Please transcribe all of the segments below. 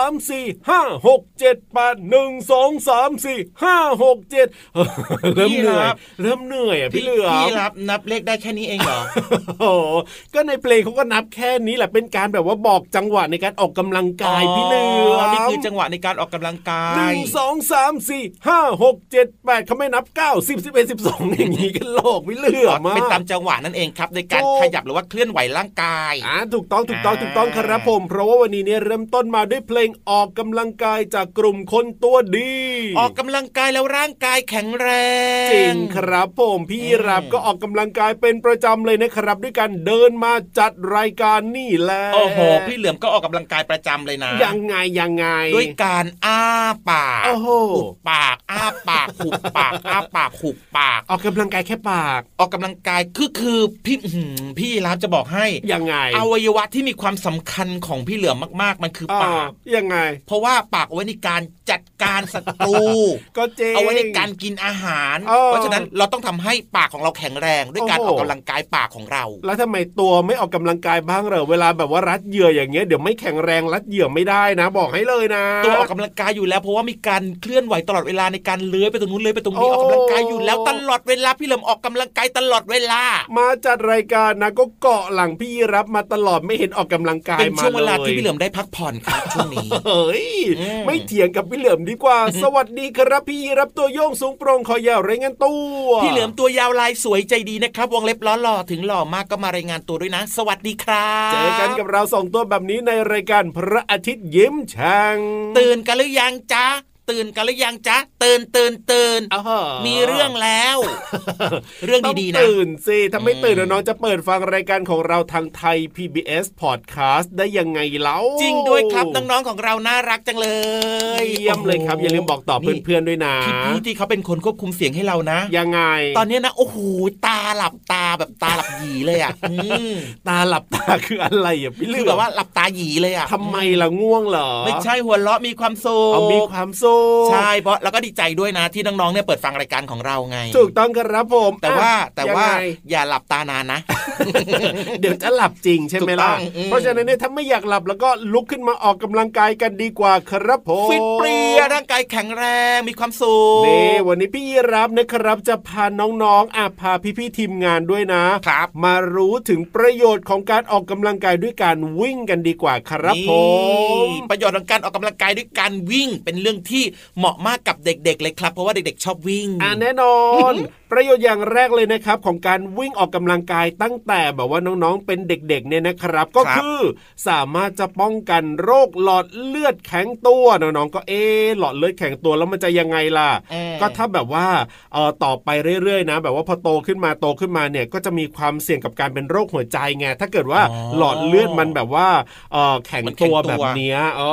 ามสี่ห้าหกเจ็ดแปดหนึ่งสองสามสี่ห้าหกเจ็ดเริ่มเหนื่อยเริ่มเหนื่อยอะพี่เหลือมพี่รับนับเลขได้แค่นี้เองเหรอโอ้โหก็ในเพลงเขาก็นับแค่นี้แหละเป็นการแบบว่าบอกจังหวะในการออกกำลังกายพี่เหลือมนี่คือจังหวะในการออกกำลังกาหนึ่ยงสองสามสี่ห้าหกเจ็ดแปดเขาไม่นับเก้าสิบสิบเอ็ดสิบสองอย่างนี้กันโลกพี่เหลือมเป็นอะตามจังหวะนั่นเองครับ ในการถูกขยับหรือว่าเคลื่อนไหวร่างกายอ่าถูกต้องถูกต้องถูกต้องครับผมเพราะว่าวันนี้เนี่ยเริ่มต้นมาด้วยเพลงออกกำลังกายจากกลุ่มคนตัวดี ออกกำลังกายแล้วร่างกายแข็งแรง จริงครับผมพี่รับก็ออกกำลังกายเป็นประจำเลยนะครับ ด้วยการเดินมาจัดรายการนี่แหละโอ้โหพี่เหลือมก็ออกกำลังกายประจำเลยนะ ยังไงยังไง ด้วยการอ้าปากโอ้โหหุบปากอ้าปากหุบปากอ้าปากหุบปาก ออกกำลังกายแค่ปาก ออกกำลังกายคือคือพี่อื้อหือพี่รับจะบอกให้ยังไงอวัยวะที่มีความสำคัญของพี่เหลือมมาก ๆ มันคือปากอ่ยังไง เพราะว่าปากเอาไว้ในการจัดการศัตรูก็เจ๊งเอาไว้ในการกินอาหารเออเพราะฉะนั้นเราต้องทำให้ปากของเราแข็งแรงด้วยการโอ้อโหอกกำลังกายปากของเรา แล้วทำไมตัวไม่ออกกำลังกายบ้างเหรอเวลาแบบว่ารัดเหยื่ออย่างเงี้ยเดี๋ยวไม่แข็งแรงรัดเหยื่อไม่ได้นะ บอกให้เลยนะ ตัวออกกำลังกายอยู่แล้วเพราะว่ามีการเคลื่อนไหวตลอดเวลาในการเลื้อยไปตรงนู้นเลื้อยไปตรงนี้โอ้ออกกำลังกายอยู่แล้วตลอดเวลาพี่เหลิมออกกำลังกายตลอดเวลา มาจัดรายการนะก็เกาะหลังพี่รับมาตลอดไม่เห็นออกกำลังกายเป็นมาช่วงเวลาเลยที่พี่เหลิมได้พักผ่อนครับช่วงนี้เฮ้ยอืมไม่เถียงกับพี่เหลือมดีกว่า สวัสดีครับพี่รับตัวโยงสูงโปร่งคอยาวรายงานตัว พี่เหลิมตัวยาวลายสวยใจดีนะครับ วงเล็บล้อหล่อถึงหล่อมากก็มารายงานตัวด้วยนะ สวัสดีครับเจอกันกับเราสองตัวแบบนี้ในรายการพระอาทิตย์ยิ้มช่างตื่นกันหรือยังจ๊ะ ตื่นกันหรือยังจ๊ะตื่นตื่นตื่นอ้าวมีเรื่องแล้ว เรื่องดีๆต้นะตื่นสิถ้าไม่อืมตื่นน้องๆจะเปิดฟังรายการของเราทางไทย PBS Podcast ได้ยังไงเล่าจริงด้วยครับน้องๆของเราน่ารักจังเลยเยี่ยมเลยครับอย่าลืมบอกต่อเพื่อนๆด้วยนะพี่พี่ๆที่เขาเป็นคนควบคุมเสียงให้เรานะ ยังไง ตอนเนี้ยนะโอ้โหตาหลับตาแบบตาหลับหยีเลยอะอืมตาหลับตาคืออะไรอะพี่เหลืคืออแบบว่าหลับตาหยีเลยอะทำไมล่ะง่วงเหรอไม่ใช่หัวเราะมีความสุขเอามีความสุใช่เพราะแล้วก็ดีใจด้วยนะที่น้องๆเนี่ยเปิดฟังรายการของเราไง ถูกต้องครับผม แต่ว่าอะแต่ว่ายังไงอย่าหลับตานานนะ เดี๋ยวจะหลับจริงใช่ไหมล่ะถูกต้องอืมเพราะฉะนั้นเนี่ยถ้าไม่อยากหลับแล้วก็ลุกขึ้นมาออกกำลังกายกันดีกว่าครับผมฟิตเปรี้ยร่างกายแข็งแรงมีความสุขนี่วันนี้พี่ยีรับนะครับจะพาน้องๆอะพาพี่ๆทีมงานด้วยนะครับ มารู้ถึงประโยชน์ของการออกกำลังกายด้วยการวิ่งกันดีกว่าครับผมนี่ประโยชน์ของการออกกำลังกายด้วยการวิ่งเป็นเรื่องที่เหมาะมากกับเด็ก ๆ เลยครับ เพราะว่าเด็กๆ ชอบวิ่งอ่าแน่นอน ประโยชน์อย่างแรกเลยนะครับ ของการวิ่งออกกำลังกายตั้งแต่แบบว่าน้องๆเป็นเด็กๆเนี่ยนะครับ ก็ครับคือสามารถจะป้องกันโรคหลอดเลือดแข็งตัวน้องๆก็เอ๊ะหลอดเลือดแข็งตัวแล้วมันจะยังไงล่ะอืมก็ถ้าแบบว่าเออต่อไปเรื่อยๆนะ แบบว่าพอโตขึ้นมาโตขึ้นมาเนี่ยก็จะมีความเสี่ยงกับการเป็นโรคหัวใจไงถ้าเกิดว่าอ๋อหลอดเลือดมันแบบว่าเออแข็งมันแข็งตัวตัวแบบเนี้ยอ๋อ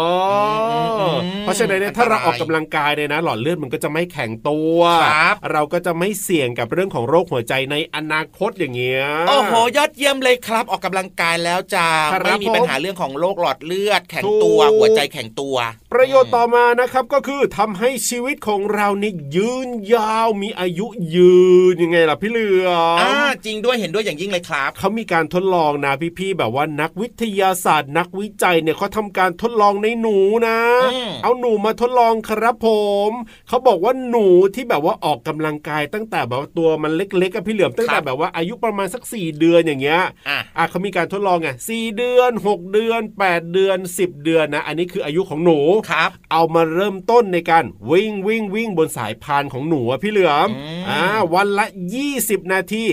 อมอืมเพราะฉะนั้นเนี่ยถ้าเราอันตรายออกกำลังกายเนี่ยนะ หลอดเลือดมันก็จะไม่แข็งตัวครับเราก็จะไม่เสี่ยงกับเรื่องของโรคหัวใจในอนาคตอย่างเงี้ยโอ้โหยอดเยี่ยมเลยครับ ออกกำลังกายแล้วจะครับไม่มีปัญหาเรื่องของโรคหลอดเลือด แข็งตัวถูกหัวใจแข็งตัวประโยชน์ต่อมานะครับก็คือทำให้ชีวิตของเรานี่ยืนยาวมีอายุยืนยังไงล่ะพี่เหลือมอ่าจริงด้วยเห็นด้วยอย่างยิ่งเลยครับเขามีการทดลองนะพี่ๆแบบว่านักวิทยาศาสตร์ นักวิจัยเนี่ยเขาทำการทดลองในหนูนะอืมเอาหนูมาทดลองครับผมเขาบอกว่าหนูที่แบบว่าออกกำลังกายตั้งแต่แบบว่าตัวมันเล็กๆกับพี่เหลือมตั้งแต่แบบว่าอายุประมาณสัก 4 เดือนอย่างเงี้ยอะอะเขามีการทดลองไงสี่เดือน 6 เดือน 8 เดือน 10 เดือนนะ อันนี้คืออายุของหนูครับ เอามาเริ่มต้นในการวิ่งวิ่งวิ่งบนสายพานของหนูอะพี่เหลือมอืมอ่าวันละ 20 นาที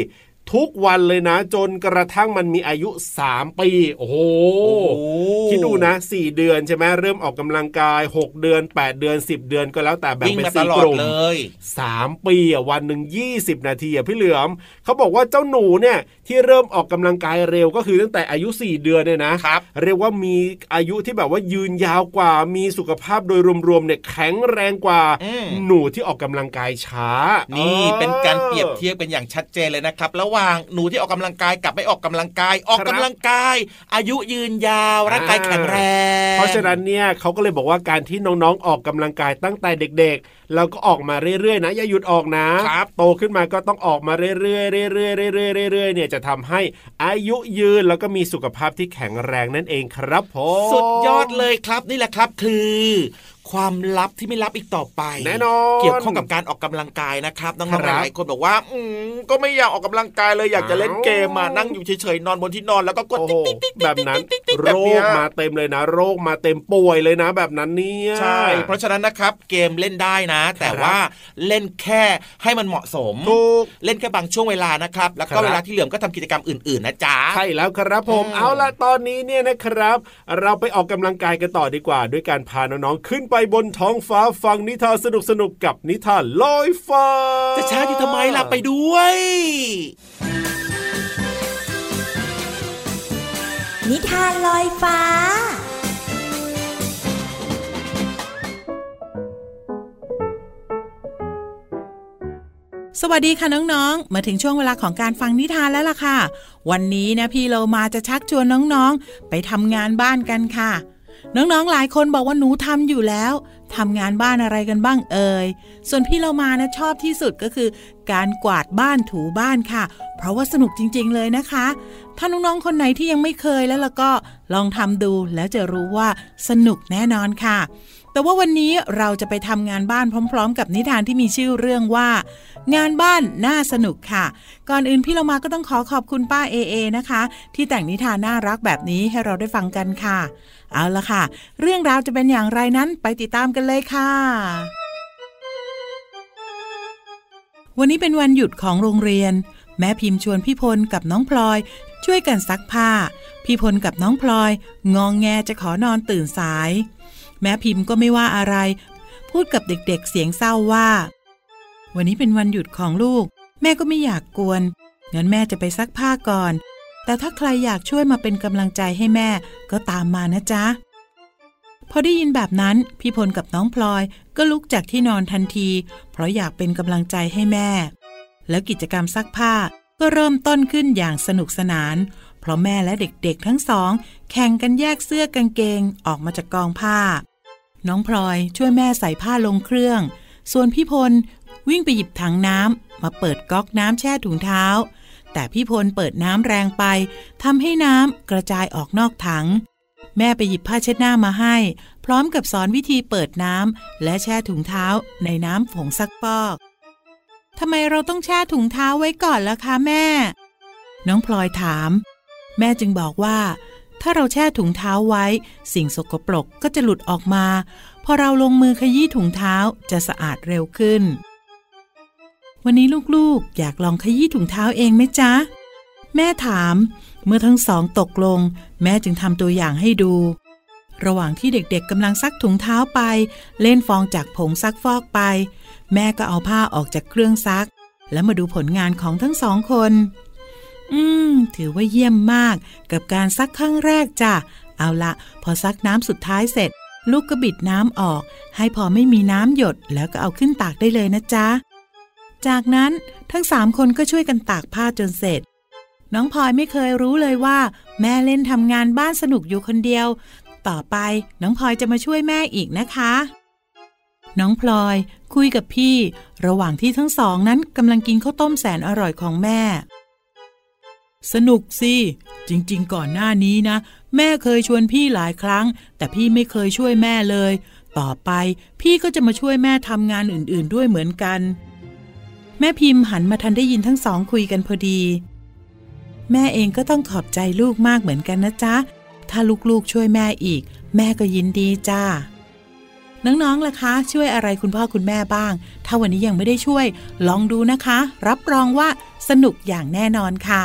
ทุกวันเลยนะจนกระทั่งมันมีอายุ 3 ปี โอ้โหคิดดูนะ 4 เดือนใช่ไหมเริ่มออกกำลังกาย 6 เดือน 8 เดือน 10 เดือนก็แล้วแต่แบ่งวิ่งเป็นมาตสี่ลอกดลุ่มเลยสามปีอะวันหนึ่ง20 นาทีอะพี่เหลือมเขาบอกว่าเจ้าหนูเนี่ย ที่เริ่มออกกำลังกายเร็วก็คือตั้งแต่อายุ 4 เดือนเนี่ยนะครับเรียกว่ามีอายุที่แบบว่ายืนยาวกว่า มีสุขภาพโดยรวมๆเนี่ยแข็งแรงกว่าอืมหนูที่ออกกำลังกายช้านี่นี่เป็นการเปรียบเทียบเป็นอย่างชัดเจนเลยนะครับ ระหว่างหนูที่ออกกำลังกายกับไม่ออกกำลังกาย ออกกำลังกาย อายุยืนยาวร่างกายแข็งแรง เพราะฉะนั้นเนี่ยเขาก็เลยบอกว่าการที่น้องๆออกกำลังกายตั้งแต่เด็กๆแล้วก็ออกมาเรื่อยๆนะอย่าหยุดออกนะครับโตขึ้นมาก็ต้องออกมาเรื่อยๆเรื่อยๆเรื่อยๆเรื่อยๆเนี่ยจะะทำให้อายุยืนแล้วก็มีสุขภาพที่แข็งแรงนั่นเองครับผอืมสุดยอดเลยครับนี่แหละครับคือ ความลับที่ไม่ลับอีกต่อไป แน่นอนเกี่ยวข้องกับการออกกำลังกายนะครับน้องๆครับหลายๆคนบอกว่าอืมก็ไม่อยากออกกำลังกายเลยอยากจะเล่นเกมมาอ้าวนั่งอยู่เฉยๆนอนบนที่นอนแล้วก็กดโอ้โหติ๊กติ๊กติ๊กแบบนั้นติ๊กติ๊กโรแบบเนี้ยมาเต็มเลยนะ โรคมาเต็มป่วยเลยนะ แบบนั้นเนี่ยใช่ เพราะฉะนั้นนะครับเกมเล่นได้นะ แต่ว่าเล่นแค่ให้มันเหมาะสมถูกเล่นแค่บางช่วงเวลานะครับ แล้วก็รับเวลาที่เหลือก็ทำกิจกรรมอื่นๆนะจ๊ะใช่แล้วครับผมอืมเอาละตอนนี้เนี่ยนะครับ เราไปออกกำลังกายกันต่อดีกว่า ด้วยการพาน้องๆขึ้นไปบนท้องฟ้าฟังนิทานสนุกๆกับนิทานลอยฟ้า จะช้าอยู่ทำไมล่ะไปด้วย นิทานลอยฟ้าสวัสดีค่ะน้องๆ มาถึงช่วงเวลาของการฟังนิทานแล้วล่ะค่ะ วันนี้นะพี่เรามาจะชักชวนน้องๆ ไปทำงานบ้านกันค่ะ น้องๆหลายคนบอกว่าหนูทำอยู่แล้วทำงานบ้านอะไรกันบ้างเอ่ยส่วนพี่เรามานะชอบที่สุดก็คือ การกวาดบ้านถูบ้านค่ะ เพราะว่าสนุกจริง ๆ เลยนะคะ ถ้าน้องๆคนไหนที่ยังไม่เคยแล้วล่ะก็ลองทำดูแล้วจะรู้ว่าสนุกแน่นอนค่ะ แต่ว่าวันนี้เราจะไปทำงานบ้านพร้อม ๆ กับนิทานที่มีชื่อเรื่องว่า งานบ้านน่าสนุกค่ะ ก่อนอื่นพี่เรามาก็ต้องขอขอบคุณป้าเอเอนะคะ ที่แต่งนิทานน่ารักแบบนี้ให้เราได้ฟังกันค่ะ เอาละค่ะ เรื่องราวจะเป็นอย่างไรนั้นไปติดตามกันเลยค่ะวันนี้เป็นวันหยุดของโรงเรียน แม่พิมพ์ชวนพี่พลกับน้องพลอย ช่วยกันซักผ้า พี่พลกับน้องพลอย งองแงจะขอนอนตื่นสาย แม่พิมพ์ก็ไม่ว่าอะไร พูดกับเด็กๆเสียงเศร้าว่า วันนี้เป็นวันหยุดของลูก แม่ก็ไม่อยากกวนงั้นแม่จะไปซักผ้าก่อน แต่ถ้าใครอยากช่วยมาเป็นกำลังใจให้แม่ก็ตามมานะจ๊ะพอได้ยินแบบนั้นพี่พลกับน้องพลอยก็ลุกจากที่นอนทันที เพราะอยากเป็นกำลังใจให้แม่ แล้วกิจกรรมซักผ้าก็เริ่มต้นขึ้นอย่างสนุกสนาน เพราะแม่และเด็กๆทั้งสอง แข่งกันแยกเสื้อกางเกงออกมาจากกองผ้า น้องพลอยช่วยแม่ใส่ผ้าลงเครื่อง ส่วนพี่พลวิ่งไปหยิบถังน้ำมาเปิดก๊อกน้ำแช่ถุงเท้า แต่พี่พลเปิดน้ำแรงไปทำให้น้ำกระจายออกนอกถัง แม่ไปหยิบผ้าเช็ดหน้ามาให้ พร้อมกับสอนวิธีเปิดน้ำและแช่ถุงเท้าในน้ำผงซักฟอกทำไมเราต้องแช่ถุงเท้าไว้ก่อนล่ะคะแม่ น้องพลอยถาม แม่จึงบอกว่า ถ้าเราแช่ถุงเท้าไว้ สิ่งสกปรกก็จะหลุดออกมา พอเราลงมือขยี้ถุงเท้าจะสะอาดเร็วขึ้น วันนี้ลูกๆ อยากลองขยี้ถุงเท้าเองไหมจ๊ะ แม่ถาม เมื่อทั้งสองตกลง แม่จึงทำตัวอย่างให้ดูระหว่างที่เด็กๆกำลังซักถุงเท้าไป เล่นฟองจากผงซักฟอกไป แม่ก็เอาผ้าออกจากเครื่องซัก แล้วมาดูผลงานของทั้งสองคน อืม ถือว่าเยี่ยมมาก กับการซักครั้งแรกจ้ะ เอาละ พอซักน้ำสุดท้ายเสร็จ ลูกก็บิดน้ำออก ให้พอไม่มีน้ำหยดแล้วก็เอาขึ้นตากได้เลยนะจ๊ะ จากนั้นทั้งสามคนก็ช่วยกันตากผ้าจนเสร็จ น้องพลอยไม่เคยรู้เลยว่า แม่เล่นทำงานบ้านสนุกอยู่คนเดียว ต่อไปน้องพลอยจะมาช่วยแม่อีกนะคะ น้องพลอยคุยกับพี่ ระหว่างที่ทั้งสองนั้นกำลังกินข้าวต้มแสนอร่อยของแม่ สนุกสิ จริงๆ ก่อนหน้านี้นะ แม่เคยชวนพี่หลายครั้ง แต่พี่ไม่เคยช่วยแม่เลย ต่อไปพี่ก็จะมาช่วยแม่ทำงานอื่นๆ ด้วยเหมือนกัน แม่พิมพ์หันมาทันได้ยินทั้งสองคุยกันพอดี แม่เองก็ต้องขอบใจลูกมากเหมือนกันนะจ๊ะ ถ้าลูกๆช่วยแม่อีก แม่ก็ยินดีจ้าน้องๆล่ะคะ ช่วยอะไรคุณพ่อคุณแม่บ้าง ถ้าวันนี้ยังไม่ได้ช่วย ลองดูนะคะ รับรองว่าสนุกอย่างแน่นอนค่ะ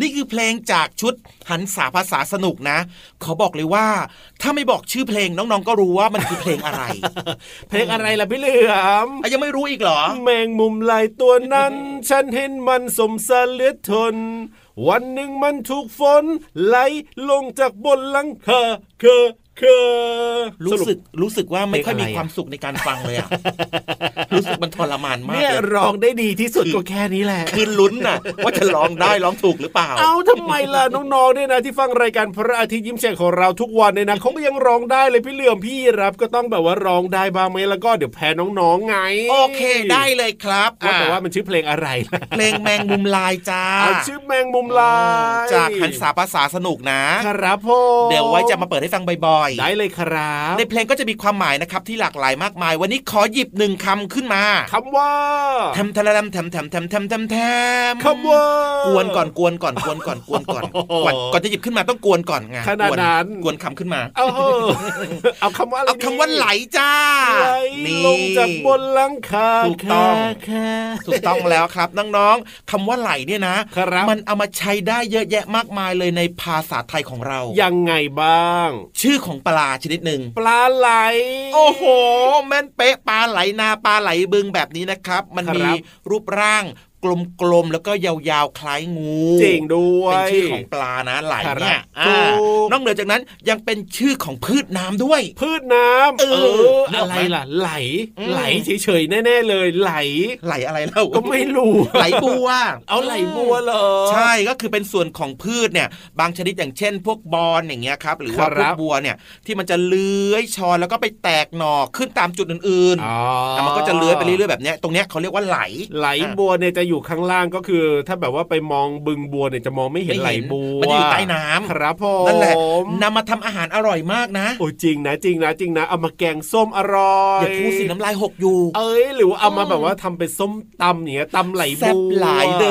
นี่คือเพลงจากชุดหันษาภาษาสนุกนะขอบอกเลยว่า ถ้าไม่บอกชื่อเพลงน้องๆก็รู้ว่ามันคือเพลงอะไร เพลงอะไรล่ะพี่เหลือมอะยังไม่รู้อีกเหรอ แมงมุมลายตัวนั้น ฉันเห็นมันสมสารเหลือทน วันหนึ่งมันถูกฝนไหลลงจากบนหลังคาเคอเคอรู้สึกรู้สึกว่าไม่ค่อยเพลมีงอะไรอะความสุขในการฟังเลยอะรู้สึกมันทรมานมากเนี่ยเลยร้องได้ดีที่สุดก็แค่นี้แหละคือลุ้นน่ะ ว่าจะร้องได้ร้องถูกหรือเปล่า เอาทำไมล่ะน้องๆเนี่ยนะที่ฟังรายการพระอาทิตย์ยิ้มแฉ่งของเราทุกวันเนี่ยนะเขาก็ยังร้องได้เลยพี่เหลื่อมพี่รับก็ต้องแบบว่าร้องได้บ้างไหมแล้วก็เดี๋ยวแพ้น้องๆไง โอเคได้เลยครับว่าแต่อะว่ามันชื่อเพลงอะไรล่ะเพลงแมงมุมลายจ้าเอาชื่อแมงมุมลาย จากหันษาภาษาสนุกนะครับผมเดี๋ยวไว้จะมาเปิดให้ฟังบ่อยๆได้เลยครับ ในเพลงก็จะมีความหมายนะครับที่หลากหลายมากมาย วันนี้ขอหยิบหนึ่งคำขึ้นมาคำว่าแทมทะลำแทมแทมแทมแทมแทมแทมคำว่ากวนก่อนกวนก่อนกวนก่อนกวนก่อนโอ้โหก่อนก่อนจะหยิบขึ้นมาต้องกวนก่อนไงขนาดนั้นกวนกวนคำขึ้นมา เอาเหอะเอาคำว่าอะไรเอาคำว่าไหลจ้าไหลนี่ลงจากบนหลังคาถูกต้องแค่ถูกต้องแล้วครับน้องๆคำว่าไหลเนี่ยนะครับมันเอามาใช้ได้เยอะแยะมากมายเลยในภาษาไทยของเรา ยังไงบ้าง ชื่อของปลาชนิดหนึ่งปลาไหล โอ้โหแม่นเป๊ะปลาไหลนาปลาไหลบึงแบบนี้นะครับ มันครับมีรูปร่าง กลมๆแล้วก็ยาวๆคล้ายงูจริงด้วยเป็นชื่อของปลานะไหลเนี่ยครับอ่าถูกนอกเหนือจากนั้นยังเป็นชื่อของพืชน้ำด้วย พืชน้ำเออนึกออะอกไหไรมล่ะ ไหลอืมไหลเฉยๆแน่ ๆ เลย ไหล ไหลอะไรเล่าก็ไม่รู้ไหลบัว เอาไหลบัวเหรอใช่ก็คือเป็นส่วนของพืชเนี่ย บางชนิดอย่างเช่น พวกบอนอย่างเงี้ยครับ หรือว่าคพรัวบกบัวเนี่ยที่มันจะเลื้อยชอนแล้วก็ไปแตกหน่อขึ้นตามจุดอื่นอ๋อๆแต่มันก็จะเลื้อยไปเรื่อยๆแบบเนี้ยตรงเนี้ยเขาเรียกว่าไหล ไหลบัวเนี่ยจะอยู่ข้างล่างก็คือ ถ้าแบบว่าไปมองบึงบัวเนี่ยจะมองไม่เห็นไม่ไหลเห็นบัวมันจะอยู่ใต้น้ำครับผมนั่นแหละนำมาทำอาหารอร่อยมากนะโอ้จริงนะจริงนะจริงนะเอามาแกงส้มอร่อยอย่าพูดสิน้ำลายหกอยู่ เอ้ยหรือว่าเอามาแบบว่าทำเป็นส้มตำอย่างเงี้ยตำไหลบัวแซ่บหลายเด้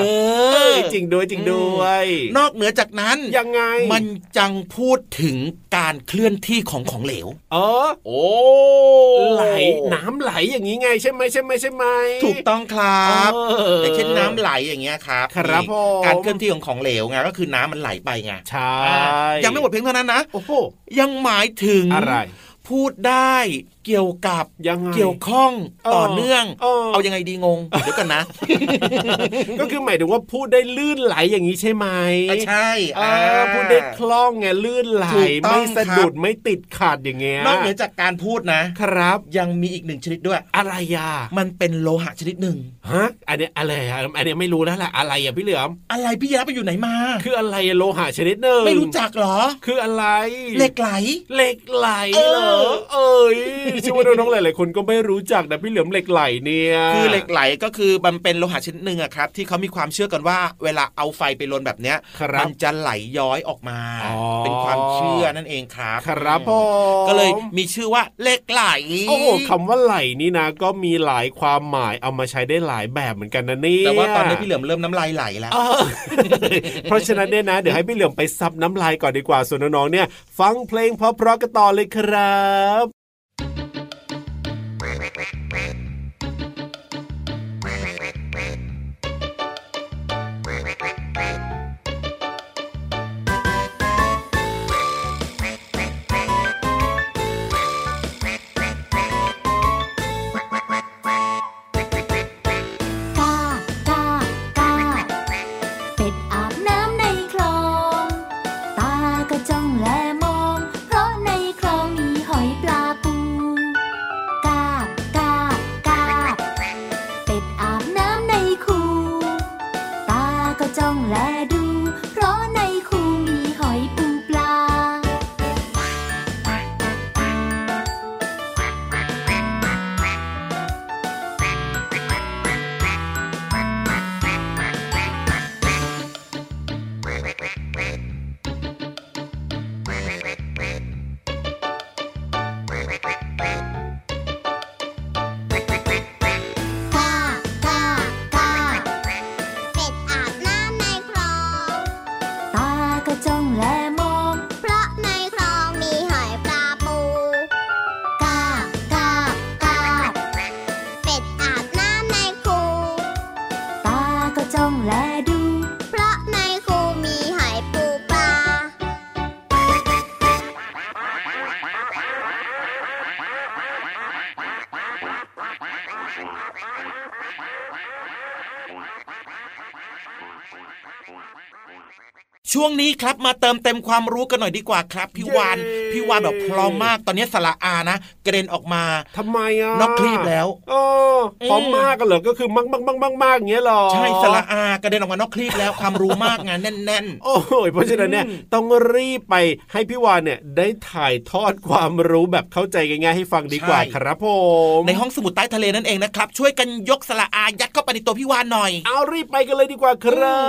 เอ้อยจริงด้วยจริงด้วย นอกเหนือจากนั้นยังไง มันจังพูดถึงการเคลื่อนที่ของของเหลว เออโอ้ไหลน้ำไหลอย่างนี้ไงใช่ไหมใช่ไหมใช่ไหมถูกต้องครับเอออย่างเช่นน้ำไหลอย่างเงี้ยครับครับนี่ผมการเคลื่อนที่ของของเหลวไงก็คือน้ำมันไหลไปไงใช่อ่ายังไม่หมดเพียงเท่านั้นนะโอ้โหยังหมายถึงอะไร พูดได้เกี่ยวกับยังไงเกี่ยวข้องเออต่อเนื่องเออเอายังไงดีงงเดี๋ยวกันนะ ก็คือหมายถึงว่าพูดได้ลื่นไหลอย่างนี้ใช่ไหมใช่เออพูดได้คล่องไงลื่นไหลถูกต้องไม่สะดุดครับไม่ติดขัดอย่างเงี้ยนอกเหนือจากการพูดนะ ครับยังมีอีกหนึ่งชนิดด้วย อะไรอะมันเป็นโลหะชนิดหนึ่งฮะอันเนี้ยอะไรอะอันเนี้ยไม่รู้แล้วแหละอะไรอะพี่เหลือมอะไรพี่ยับไปอยู่ไหนมา คืออะไรอะโลหะชนิดหนึ่งไม่รู้จักเหรอ คืออะไรเหล็กไหลเหล็กไหลเออเหรอเอ้ยเชื่อว่าน้องๆหลายๆคนก็ไม่รู้จักนะพี่เหลือมเหล็กไหลเนี่ยคือเหล็กไหลก็คือมันเป็นโลหะชนิดหนึ่งอะครับ ที่เขามีความเชื่อกันว่า เวลาเอาไฟไปลนแบบเนี้ยครับมันจะไหลย้อยออกมาอ๋อเป็นความเชื่อนั่นเองครับครับผมก็เลยมีชื่อว่าเหล็กไหลโอ้โหคำว่าไหลนี่นะ ก็มีหลายความหมายเอามาใช้ได้หลายแบบเหมือนกันนะเนี่ยแต่ว่าตอนนี้พี่เหลือมเริ่มน้ำลายไหลแล้วเออเพราะฉะนั้นเนี่ยนะเดี๋ยวให้พี่เหลือมไปซับน้ำลายก่อนดีกว่าส่วนน้องๆเนี่ย ฟังเพลงเพราะๆกันต่อเลยครับ Bye. ช่วงนี้ครับมาเติมเต็มความรู้กันหน่อยดีกว่าครับพี่วานเย้พี่วานแบบพร้อมมากตอนนี้สระอานะกระเด็นออกมาทำไมอะนอกคลีบแล้วโอ้พร้อมมากกันเหรอก็คือมักมักมักมักมักอย่างเงี้ยเหรอใช่สระอากระเด็นออกมานอกคลีบแล้วความรู้มากงานแน่นโอ้ยเพราะฉะนั้นเนี่ยต้องรีบไปให้พี่วานเนี่ยได้ถ่ายทอดความรู้แบบเข้าใจง่ายๆให้ฟังดีกว่าครับผมๆในห้องสมุดใต้ทะเลนั่นเองนะครับช่วยกันยกสระอายัดเข้าไปในตัวพี่วานหน่อย เอารีบไปกันเลยดีกว่าครั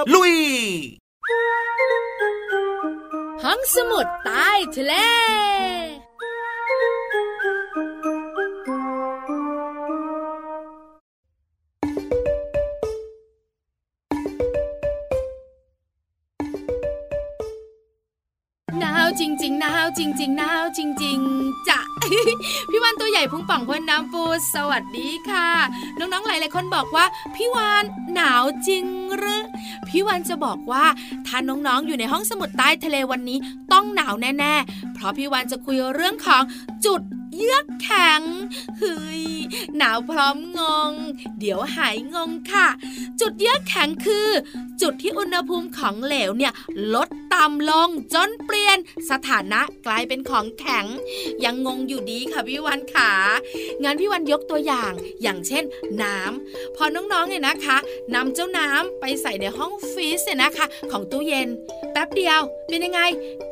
บ ลุย ห้องสมุดใต้ทะเล หนาวจริงๆหนาวจริงๆหนาวจริง ๆจะพี่วานตัวใหญ่พุงป่องพ่นน้ำปูสวัสดีค่ะ น้องๆหลายๆคนบอกว่า พี่วานหนาวจริงหรือพี่วานจะบอกว่าถ้าน้องๆอยู่ในห้องสมุดใต้ทะเลวันนี้ต้องหนาวแน่ๆ เพราะพี่วานจะคุยเรื่องของจุด เยือกแข็งเฮ้ยหนาวพร้อมงง เดี๋ยวหายงงค่ะ จุดเยือกแข็งคือ จุดที่อุณหภูมิของเหลวเนี่ยลดต่ำลงจนเปลี่ยนสถานะกลายเป็นของแข็ง ยังงงอยู่ดีค่ะพี่วันขางั้นพี่วันยกตัวอย่างอย่างเช่น น้ำพอน้องๆเนี่ยนะคะนำเจ้าน้ำไปใส่ในห้องฟรีซเนี่ยนะคะ ของตู้เย็น แป๊บเดียวเป็นยังไง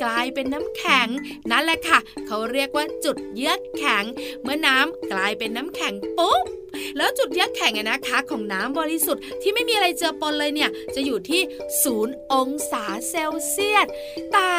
กลายเป็นน้ำแข็งนั่นแหละค่ะ เขาเรียกว่าจุดเยือกแข็ง เมื่อน้ำกลายเป็นน้ำแข็งปุ๊บ แล้วจุดเยือกแข็งนะคะ ของน้ำบริสุทธิ์ที่ไม่มีอะไรเจือปนเลยเนี่ยจะอยู่ที่ศูนย์องศาเซลเซียสแต่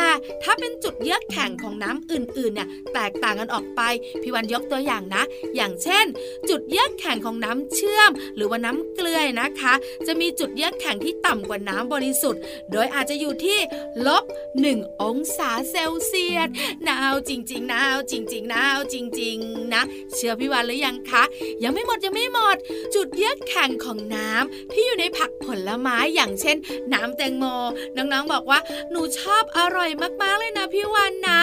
ถ้าเป็นจุดเยือกแข็งของน้ำอื่นๆเนี่ยแตกต่างกันออกไปพี่วันยกตัวอย่างนะ อย่างเช่น จุดเยือกแข็งของน้ำเชื่อม หรือว่าน้ำเกลือนะคะ จะมีจุดเยือกแข็งที่ต่ำกว่าน้ำบริสุทธิ์ โดยอาจจะอยู่ที่ลบ1องศาเซลเซียสหนาวจริงๆหนาวจริงๆหนาวจริง ๆ นะ เชื่อพี่วันหรือยังคะ ยังไม่หมดยังไม่หมด จุดเยือกแข็งของน้ำที่อยู่ในผักผลไม้อย่างเช่น น้ำแตงโม น้องๆบอกว่าหนูชอบอร่อยมากๆเลยนะพี่วันนะ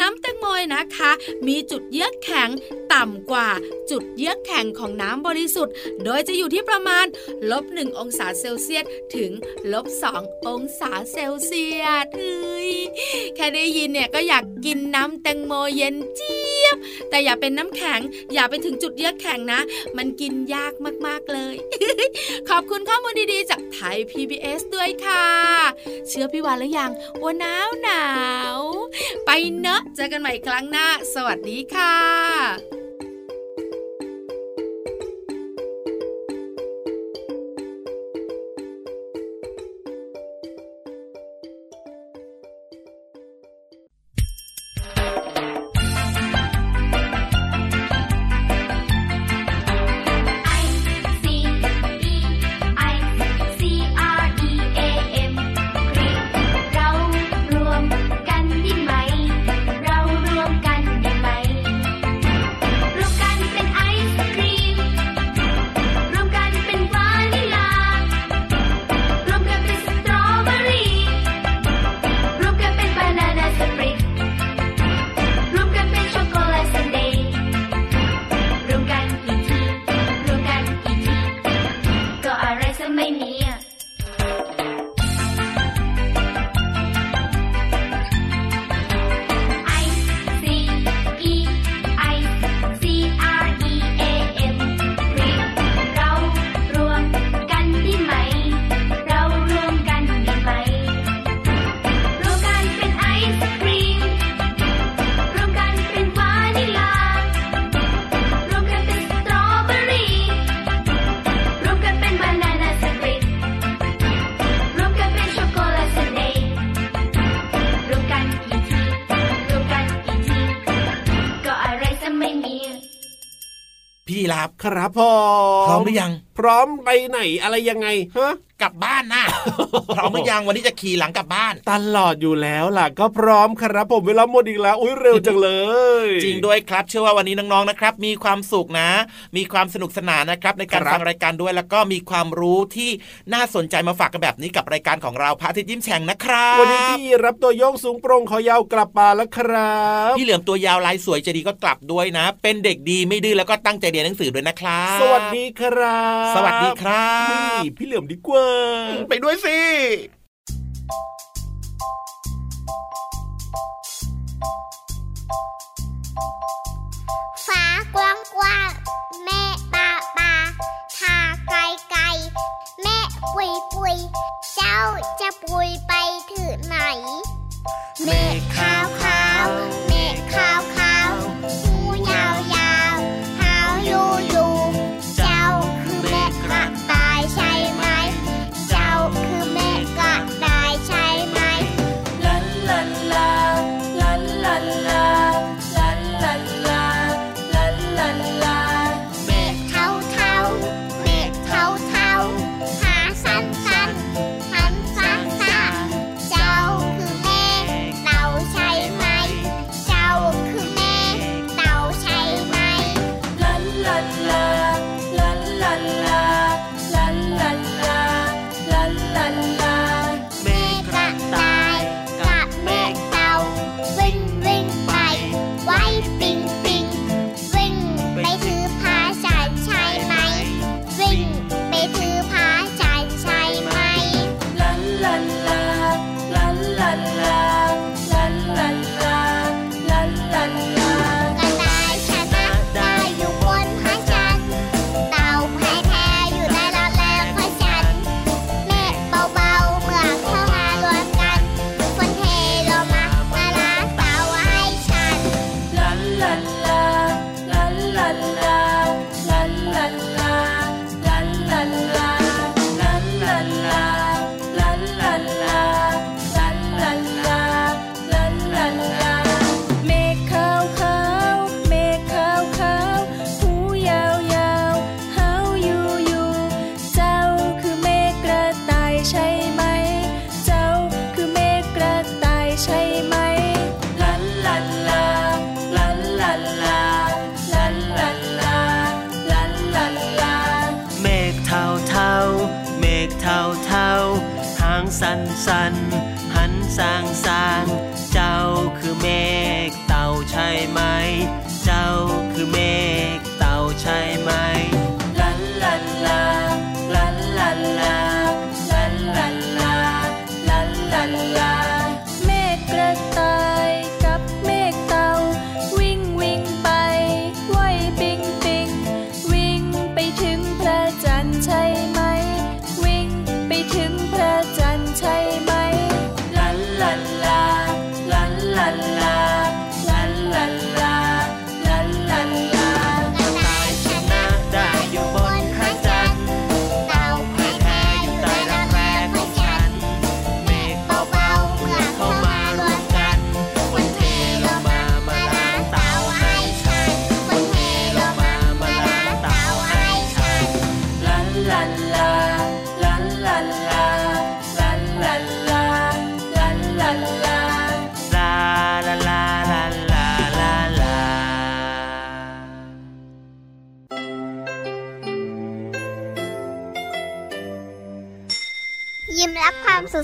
น้ำแตงโมนะคะ มีจุดเยือกแข็งต่ำกว่าจุดเยือกแข็งของน้ำบริสุทธิ์ โดยจะอยู่ที่ประมาณลบหนึ่งองศาเซลเซียสถึงลบสององศาเซลเซียสเฮ้ยแค่ได้ยินเนี่ยก็อยากกินน้ำแตงโมเย็นจี๊ บ แต่อย่าเป็นน้ำแข็ง อย่าไปถึงจุดเยือกแข็งนะ มันกินยากมากๆเลย ขอบคุณข้อมูลดีๆ จากไทย PBS ด้วยค่ะ เชื่อพี่วานหรือยังว่าหนาวหนาว ไปเนอะเจอกันใหม่ครั้งหน้า สวัสดีค่ะ พี่รับครับพอพร้อมหรือยังพร้อมไปไหนอะไรยังไงฮะกลับบ้านนะพร้อมหรือยังวันนี้จะขี่หลังกลับบ้าน ตลอดอยู่แล้วล่ะ ก็พร้อมครับผมเวลาหมดอีกแล้วอุ้ยเร็วจังเลย จริงด้วยครับ เชื่อว่าวันนี้น้องๆนะครับ มีความสุขนะ มีความสนุกสนานนะครับ ในการครับฟังรายการด้วยแล้วก็มีความรู้ที่น่าสนใจมาฝากกันแบบนี้กับรายการของเราพระอาทิตย์ยิ้มแฉ่งนะครับ วันนี้พี่รับตัวโยงสูงโปร่งคอยาวกลับมาแล้วครับพี่เหลือมตัวยาวลายสวยใจดีก็กลับด้วยนะ เป็นเด็กดีไม่ดื้อแล้วก็ตั้งใจเรียนหนังสือด้วยนะครับ สวัสดีครับสวัสดีครับพี่เหลือมดีกว่า ไปด้วยสิ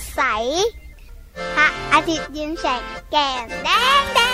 ดใส พระอาทิตย์ยิ้มแฉกแก้มแดงแดง